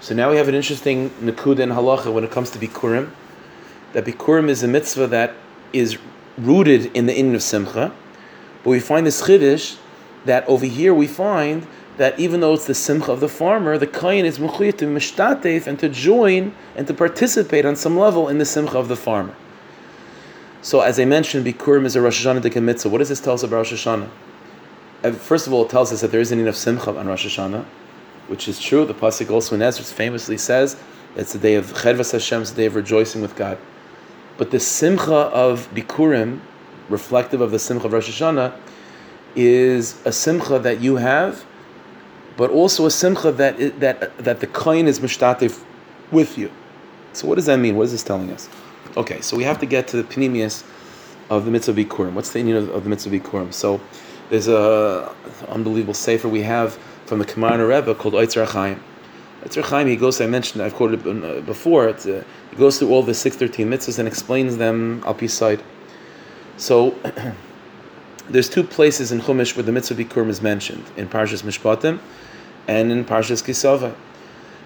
So now we have an interesting nakuda and halacha when it comes to bikurim. That bikurim is a mitzvah that is rooted in the inn of simcha, but we find this chiddush that over here we find that even though it's the simcha of the farmer, the kain is mechuyat to mishtatef and to join and to participate on some level in the simcha of the farmer. So as I mentioned, bikurim is a Rosh Hashanah mitzvah. What does this tell us about Rosh Hashanah? Uh, first of all, it tells us that there isn't enough simcha on Rosh Hashanah, which is true. The pasuk also in Ezra famously says it's the day of Chedvas Hashem, it's the day of rejoicing with God. But the simcha of Bikurim, reflective of the simcha of Rosh Hashanah, is a simcha that you have, but also a simcha that that that the kohen is mishtatif with you. So what does that mean? What is this telling us? Okay, so we have to get to the panemius of the mitzvah Bikurim. What's the meaning of, of the mitzvah Bikurim? So there's a unbelievable sefer we have from the Kamarna Rebbe called Oitzer Chaim. Oitzer Chaim, he goes, I mentioned, I've quoted uh, before, uh, he goes through all the 613 mitzvahs and explains them up his side. So, there's two places in Chumash where the mitzvah Bikurim is mentioned, in Parshas Mishpatim and in Parshas Kisava.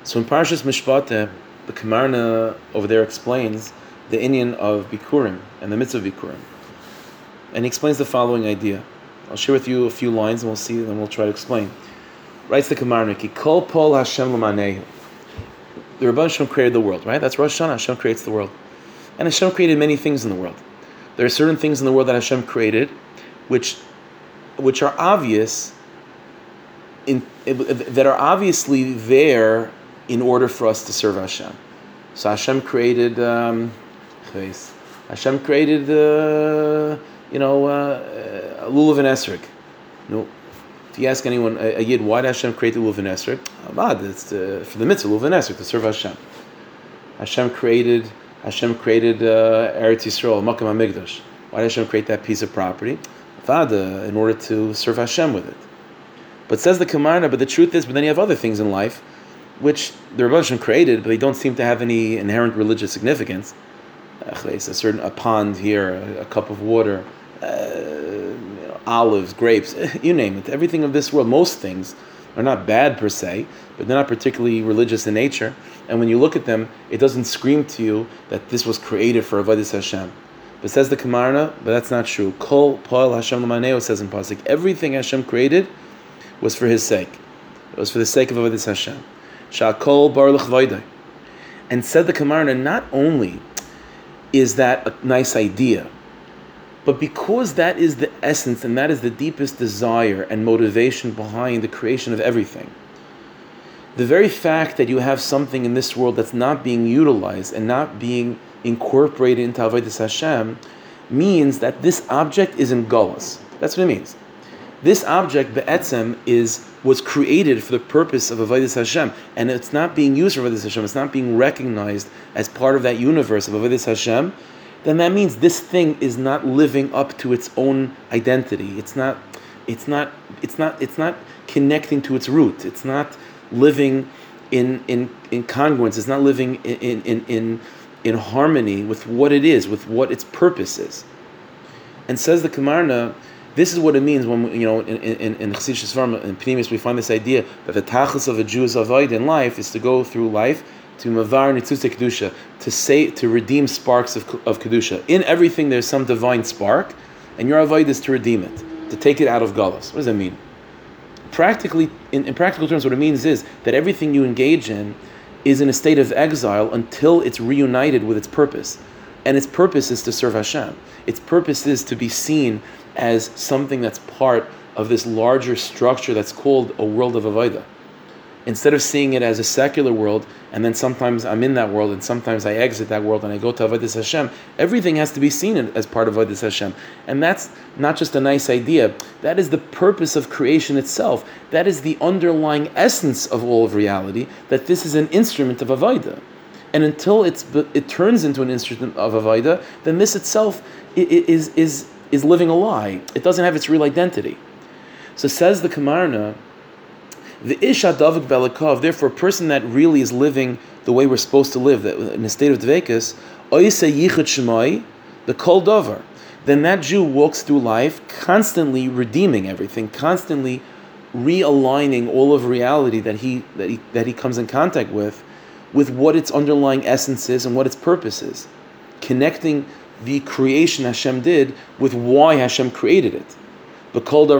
So in Parshas Mishpatim, the Kamarna over there explains the Inyan of Bikurim and the mitzvah Bikurim. And he explains the following idea. I'll share with you a few lines and we'll see, and we'll try to explain. Writes the Kamarniki, Kol Pol Hashem L'manehu. The Rabban Hashem created the world, right? That's Rosh Hashanah. Hashem creates the world. And Hashem created many things in the world. There are certain things in the world that Hashem created which, which are obvious in, that are obviously there in order for us to serve Hashem. So Hashem created, um, Hashem created, uh, you know, uh, a lulav and esrog. No, if you ask anyone, a, a yid, why did Hashem create the lulav and esrog? Abad, it's uh, for the mitzvah, lulav and esrog, to serve Hashem. Hashem created, Hashem created uh, Eretz Yisrael, Makam HaMikdash. Why did Hashem create that piece of property? Vada, in order to serve Hashem with it. But says the Kamarna, but the truth is, but then you have other things in life, which the Rebbe created, but they don't seem to have any inherent religious significance. A certain a pond here, a, a cup of water, uh, olives, grapes, you name it. Everything of this world, most things, are not bad per se, but they're not particularly religious in nature. And when you look at them, it doesn't scream to you that this was created for Avodah Hashem. But says the Kamarna, but that's not true. Kol Paul Hashem Lamaneo says in Pasuk, everything Hashem created was for his sake. It was for the sake of Avodah Hashem. Shakol Baruch Vaidai. And said the Kamarna, not only is that a nice idea, but because that is the essence and that is the deepest desire and motivation behind the creation of everything, the very fact that you have something in this world that's not being utilized and not being incorporated into Avodah Hashem means that this object is in Gullus. That's what it means. This object, be'etzem, is was created for the purpose of Avodah Hashem, and it's not being used for Avodah Hashem. It's not being recognized as part of that universe of Avodah Hashem. Then that means this thing is not living up to its own identity. It's not. It's not. It's not. It's not connecting to its root. It's not living in in in congruence. It's not living in in in in harmony with what it is, with what its purpose is. And says the Kamarna this is what it means when you know in in in Chassidus in Pnimis we find this idea that the tachlis of a Jew's avoid in life is to go through life to mavar nitzuse kedusha to say to redeem sparks of, of kedusha. In everything there's some divine spark, and your avoid is to redeem it, to take it out of galus. What does that mean? Practically, in, in practical terms, what it means is that everything you engage in is in a state of exile until it's reunited with its purpose. And its purpose is to serve Hashem. Its purpose is to be seen as something that's part of this larger structure that's called a world of Avodah. Instead of seeing it as a secular world, and then sometimes I'm in that world, and sometimes I exit that world and I go to Avodah Hashem, everything has to be seen as part of Avodah Hashem. And that's not just a nice idea, that is the purpose of creation itself. That is the underlying essence of all of reality, that this is an instrument of Avodah. And until it's, it turns into an instrument of Avodah, then this itself is, is, is living a lie. It doesn't have its real identity. So says the Kamarna, the Isha Davik Belikov, therefore a person that really is living the way we're supposed to live, in a state of Dvekas, Oise Yichud Shemai, the Kol Dover. Then that Jew walks through life constantly redeeming everything, constantly realigning all of reality that he, that he, that he comes in contact with, with what its underlying essence is and what its purpose is. Connecting the creation Hashem did with why Hashem created it. Everything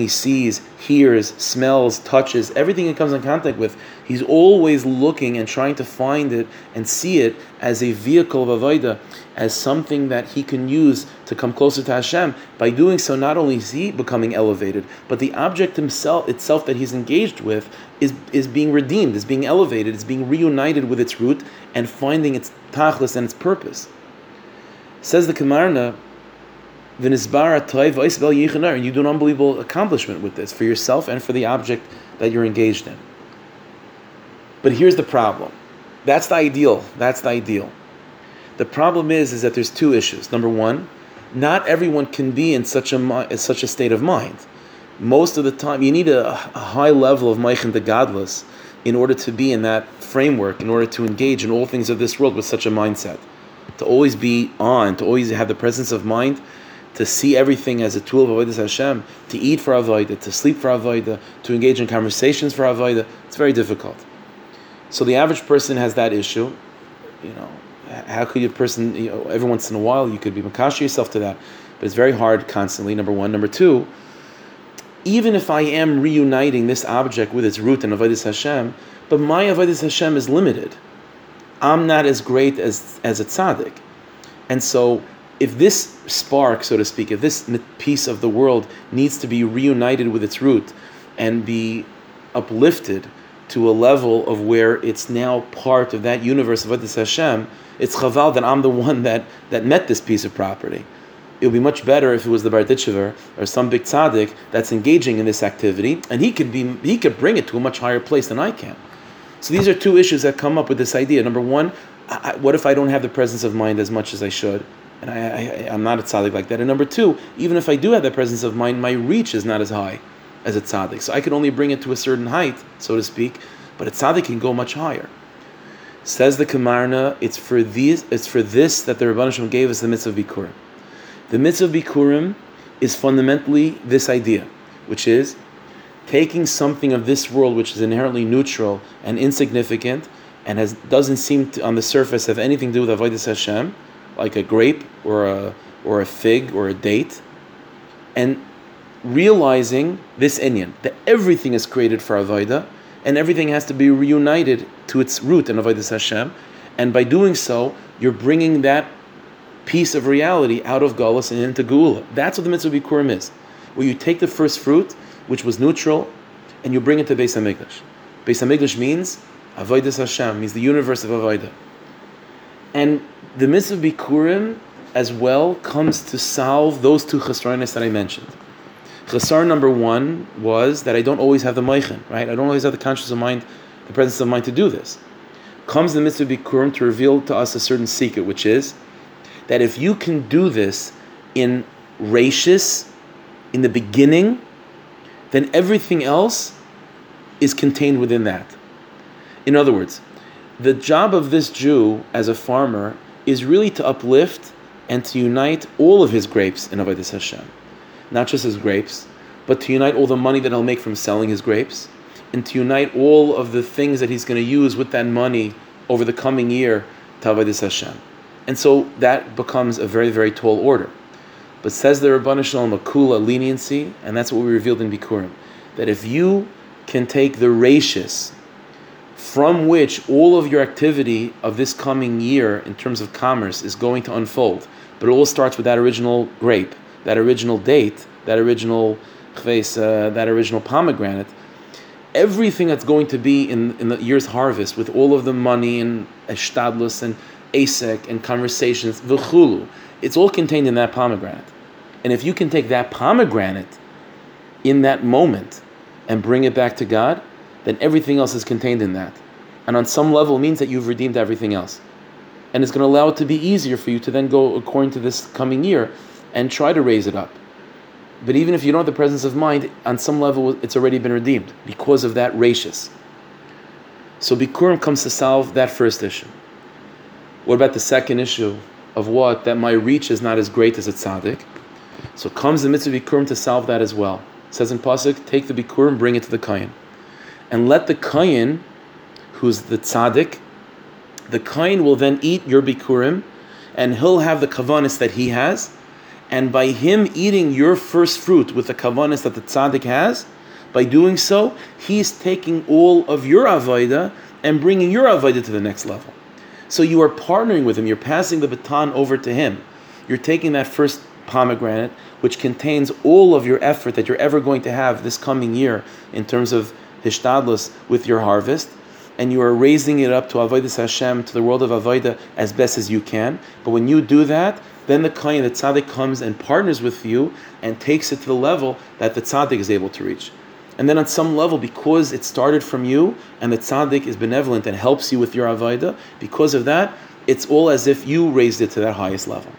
he sees, hears, smells, touches, everything he comes in contact with, he's always looking and trying to find it and see it as a vehicle of avodah, as something that he can use to come closer to Hashem. By doing so, not only is he becoming elevated, but the object himself itself that he's engaged with is, is being redeemed, is being elevated, is being reunited with its root and finding its tachlis and its purpose. Says the Kamarna, and you do an unbelievable accomplishment with this for yourself and for the object that you're engaged in. But here's the problem. That's the ideal. That's the ideal. The problem is, is that there's two issues. Number one, not everyone can be in such a such a state of mind. Most of the time, you need a, a high level of meichin the godless in order to be in that framework, in order to engage in all things of this world with such a mindset. To always be on, to always have the presence of mind to see everything as a tool of Avodah Hashem, to eat for Avodah, to sleep for Avodah, to engage in conversations for Avodah, it's very difficult. So the average person has that issue. You know, how could a person, you know, every once in a while you could be makash yourself to that, but it's very hard constantly, number one. Number two, even if I am reuniting this object with its root in Avodah Hashem, but my Avodah Hashem is limited. I'm not as great as, as a tzaddik. And so if this spark, so to speak, if this piece of the world needs to be reunited with its root and be uplifted to a level of where it's now part of that universe of Avodas Hashem, it's chaval that I'm the one that, that met this piece of property. It would be much better if it was the Barditchever or some big tzaddik that's engaging in this activity, and he could be he could bring it to a much higher place than I can. So these are two issues that come up with this idea. Number one, I, what if I don't have the presence of mind as much as I should? And I, I, am not a tzaddik like that. And number two, even if I do have that presence of mind, my reach is not as high as a tzaddik. So I can only bring it to a certain height, so to speak, but a tzaddik can go much higher. Says the Kamarna, it's for these, it's for this that the Rabban Shem gave us the mitzvah Bikurim. The mitzvah Bikurim is fundamentally this idea, which is taking something of this world which is inherently neutral and insignificant and has doesn't seem to, on the surface have anything to do with avodas Hashem, like a grape or a or a fig or a date, and realizing this inyan that everything is created for avodah and everything has to be reunited to its root in avodas Hashem, and by doing so, you're bringing that piece of reality out of Galus and into Geula. That's what the mitzvah Bikurim is, where you take the first fruit which was neutral, and you bring it to Beis Hamikdash. Beis Hamikdash means Avodas Hashem, means the universe of Avodah. And the mitzvah Bikurim as well comes to solve those two chesronis that I mentioned. Chesar number one was that I don't always have the meichin, right? I don't always have the conscious of mind, the presence of mind to do this. Comes the mitzvah Bikurim to reveal to us a certain secret, which is that if you can do this in rachis, in the beginning, then everything else is contained within that. In other words, the job of this Jew as a farmer is really to uplift and to unite all of his grapes in Avodah Hashem. Not just his grapes, but to unite all the money that he'll make from selling his grapes, and to unite all of the things that he's going to use with that money over the coming year to Avodah Hashem. And so that becomes a very, very tall order. But says the Rabban Shalom, a kula leniency, and that's what we revealed in Bikurim, that if you can take the rachis from which all of your activity of this coming year in terms of commerce is going to unfold, but it all starts with that original grape, that original date, that original chves, uh, that original pomegranate, everything that's going to be in, in the year's harvest with all of the money and eshtadlus and asek and conversations, v'chulu, it's all contained in that pomegranate. And if you can take that pomegranate in that moment and bring it back to God, then everything else is contained in that. And on some level means that you've redeemed everything else. And it's going to allow it to be easier for you to then go according to this coming year and try to raise it up. But even if you don't have the presence of mind, on some level it's already been redeemed because of that rachis. So Bikurim comes to solve that first issue. What about the second issue of what? That my reach is not as great as a tzaddik. So comes the mitzvah bikurim to solve that as well. It says in pasuk, take the bikurim, bring it to the kayin, and let the kayin, who's the tzaddik, the kayin will then eat your bikurim, and he'll have the kavanis that he has, and by him eating your first fruit with the kavanis that the tzaddik has, by doing so, he's taking all of your avodah and bringing your avodah to the next level. So you are partnering with him. You're passing the baton over to him. You're taking that first pomegranate, which contains all of your effort that you're ever going to have this coming year in terms of hishtadlus with your harvest, and you are raising it up to avodas Hashem, to the world of avodah as best as you can. But when you do that, then the kain, the tzaddik comes and partners with you and takes it to the level that the tzaddik is able to reach. And then on some level, because it started from you and the tzaddik is benevolent and helps you with your avodah, because of that, it's all as if you raised it to that highest level.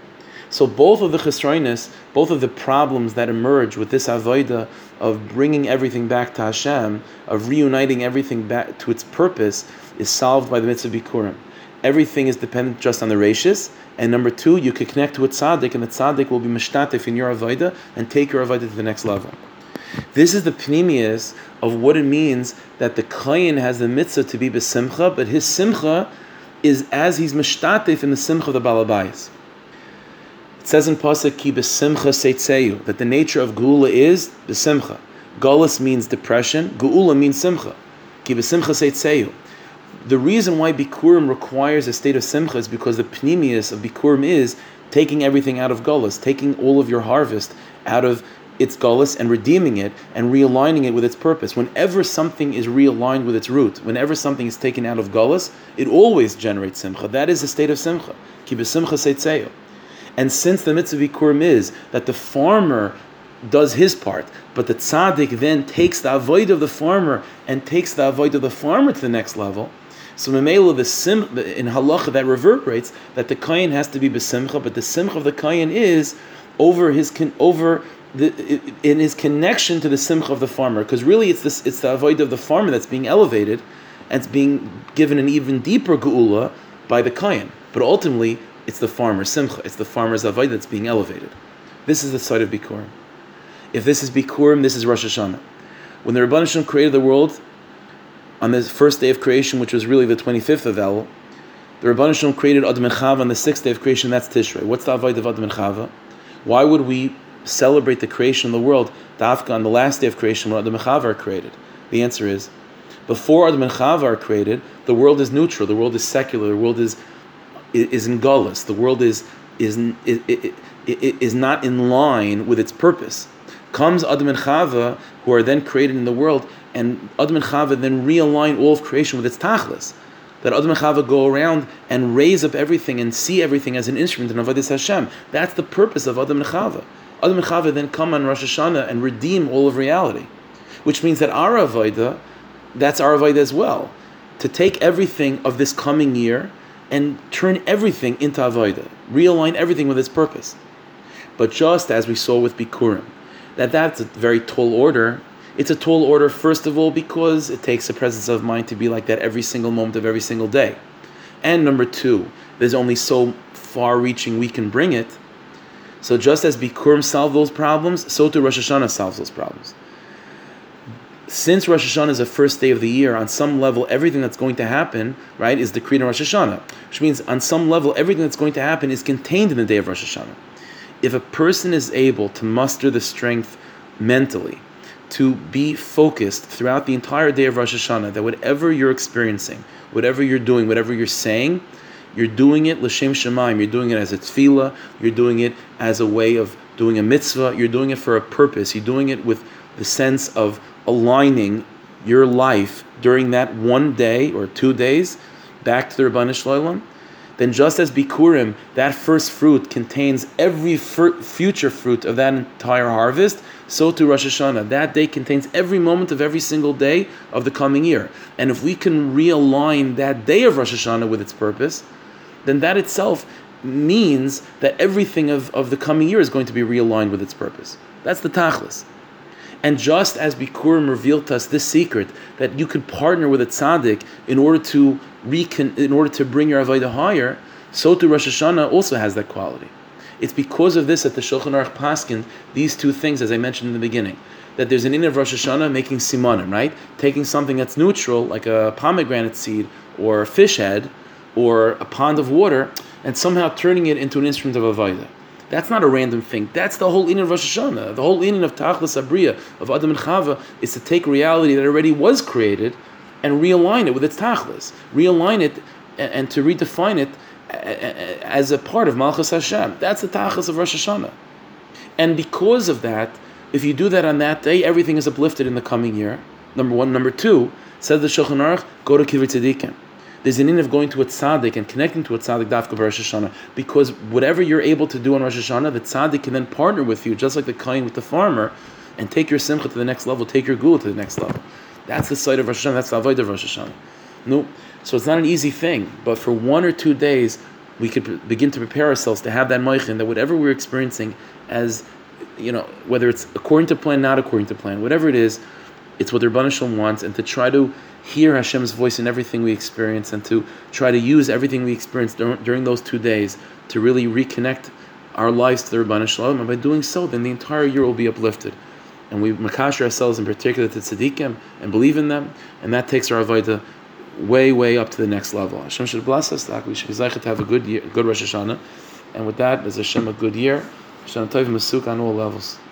So both of the chesroinus, both of the problems that emerge with this avodah of bringing everything back to Hashem, of reuniting everything back to its purpose, is solved by the mitzvah bikurim. Everything is dependent just on the rachis, and number two, you can connect to a tzaddik, and the tzaddik will be mishtatif in your avodah and take your avodah to the next level. This is the pnimius of what it means that the kohen has the mitzvah to be besimcha, but his simcha is as he's mishtatif in the simcha of the balabayas. It says in Pasuk, Ki besimcha seitzeyu, that the nature of Geula is besimcha. Gullus means depression, Geula means simcha. Ki besimcha seitzeyu. The reason why Bikurim requires a state of Simcha is because the pnimius of Bikurim is taking everything out of Gullus, taking all of your harvest out of its gullus and redeeming it and realigning it with its purpose. Whenever something is realigned with its root, whenever something is taken out of gullus, it always generates simcha. That is the state of simcha. simcha seitzeyo. And since the mitzvah bikurim is that the farmer does his part, but the tzaddik then takes the avoid of the farmer and takes the avoid of the farmer to the next level. So the sim in halacha that reverberates that the kain has to be besimcha, but the simcha of the kain is over his over the, in his connection to the simcha of the farmer, because really it's this it's the avoid of the farmer that's being elevated, and it's being given an even deeper geula by the kayan. But ultimately, it's the farmer's simcha, it's the farmer's avoid that's being elevated. This is the side of bikurim. If this is bikurim, this is Rosh Hashanah. When the Shem created the world on the first day of creation, which was really the twenty fifth of El, the Shem created Adam and Chava on the sixth day of creation. That's Tishrei. What's the avoid of Adam and Chava? Why would we celebrate the creation of the world, Dafka on the last day of creation when Adam and Chava are created? The answer is, before Adam and Chava are created, the world is neutral, the world is secular, the world is is in gullus, the world is is, is, is, not in line with its purpose. Comes Adam and Chava, who are then created in the world, and Adam and Chava then realign all of creation with its tachlis that Adam and Chava go around and raise up everything and see everything as an instrument in Avodah Hashem. That's the purpose of Adam and Chava. Adam and Chava then come on Rosh Hashanah and redeem all of reality, which means that our Avodah, that's our Avodah as well, to take everything of this coming year and turn everything into Avodah, realign everything with its purpose. But just as we saw with Bikurim, that that's a very tall order, it's a tall order, first of all, because it takes a presence of mind to be like that every single moment of every single day. And number two, there's only so far reaching we can bring it. So just as Bikurim solve those problems, so too Rosh Hashanah solves those problems. Since Rosh Hashanah is the first day of the year, on some level, everything that's going to happen, right, is decreed in Rosh Hashanah. Which means, on some level, everything that's going to happen is contained in the day of Rosh Hashanah. If a person is able to muster the strength mentally to be focused throughout the entire day of Rosh Hashanah that whatever you're experiencing, whatever you're doing, whatever you're saying, you're doing it l'shem shemaim. You're doing it as a tefillah. You're doing it as a way of doing a mitzvah. You're doing it for a purpose. You're doing it with the sense of aligning your life during that one day or two days back to the Rabbanah Shalom then just as Bikurim, that first fruit contains every fir- future fruit of that entire harvest, so too Rosh Hashanah. That day contains every moment of every single day of the coming year. And if we can realign that day of Rosh Hashanah with its purpose, then that itself means that everything of, of the coming year is going to be realigned with its purpose. That's the tachlis. And just as Bikurim revealed to us this secret that you could partner with a tzaddik in order to recon, in order to bring your avodah higher, so too Rosh Hashanah also has that quality. It's because of this that the Shulchan Aruch Paskin these two things, as I mentioned in the beginning, that there's an in of Rosh Hashanah making simanim, right? Taking something that's neutral, like a pomegranate seed or a fish head or a pond of water, and somehow turning it into an instrument of avodah. That's not a random thing. That's the whole in of Rosh Hashanah. The whole in of Tachlis Abriya, of Adam and Chava, is to take reality that already was created and realign it with its Tachlis. Realign it and, to redefine it as a part of Malchus Hashem. That's the Tachlis of Rosh Hashanah. And because of that, if you do that on that day, everything is uplifted in the coming year. Number one. Number two, says the Shulchan Aruch, go to Kivir Tzadikim there's an in of going to a tzaddik and connecting to a tzaddik dafka Rosh Hashanah because whatever you're able to do on Rosh Hashanah, the tzaddik can then partner with you, just like the kain with the farmer, and take your simcha to the next level, take your gula to the next level. That's the side of Rosh Hashanah. That's the avoid of Rosh Hashanah. No, so it's not an easy thing, but for one or two days, we could begin to prepare ourselves to have that moichin that whatever we're experiencing, as you know, whether it's according to plan, not according to plan, whatever it is, it's what the Rebbeinu wants, and to try to hear Hashem's voice in everything we experience and to try to use everything we experience dur- during those two days to really reconnect our lives to the Rabban Shalom. And by doing so, then the entire year will be uplifted. And we makash ourselves in particular to tzaddikim and believe in them, and that takes our avodah way, way up to the next level. Hashem should bless us. That we should be to have a good year, good Rosh Hashanah. And with that, as Hashem a good year. Hashem Tov Masuk on all levels.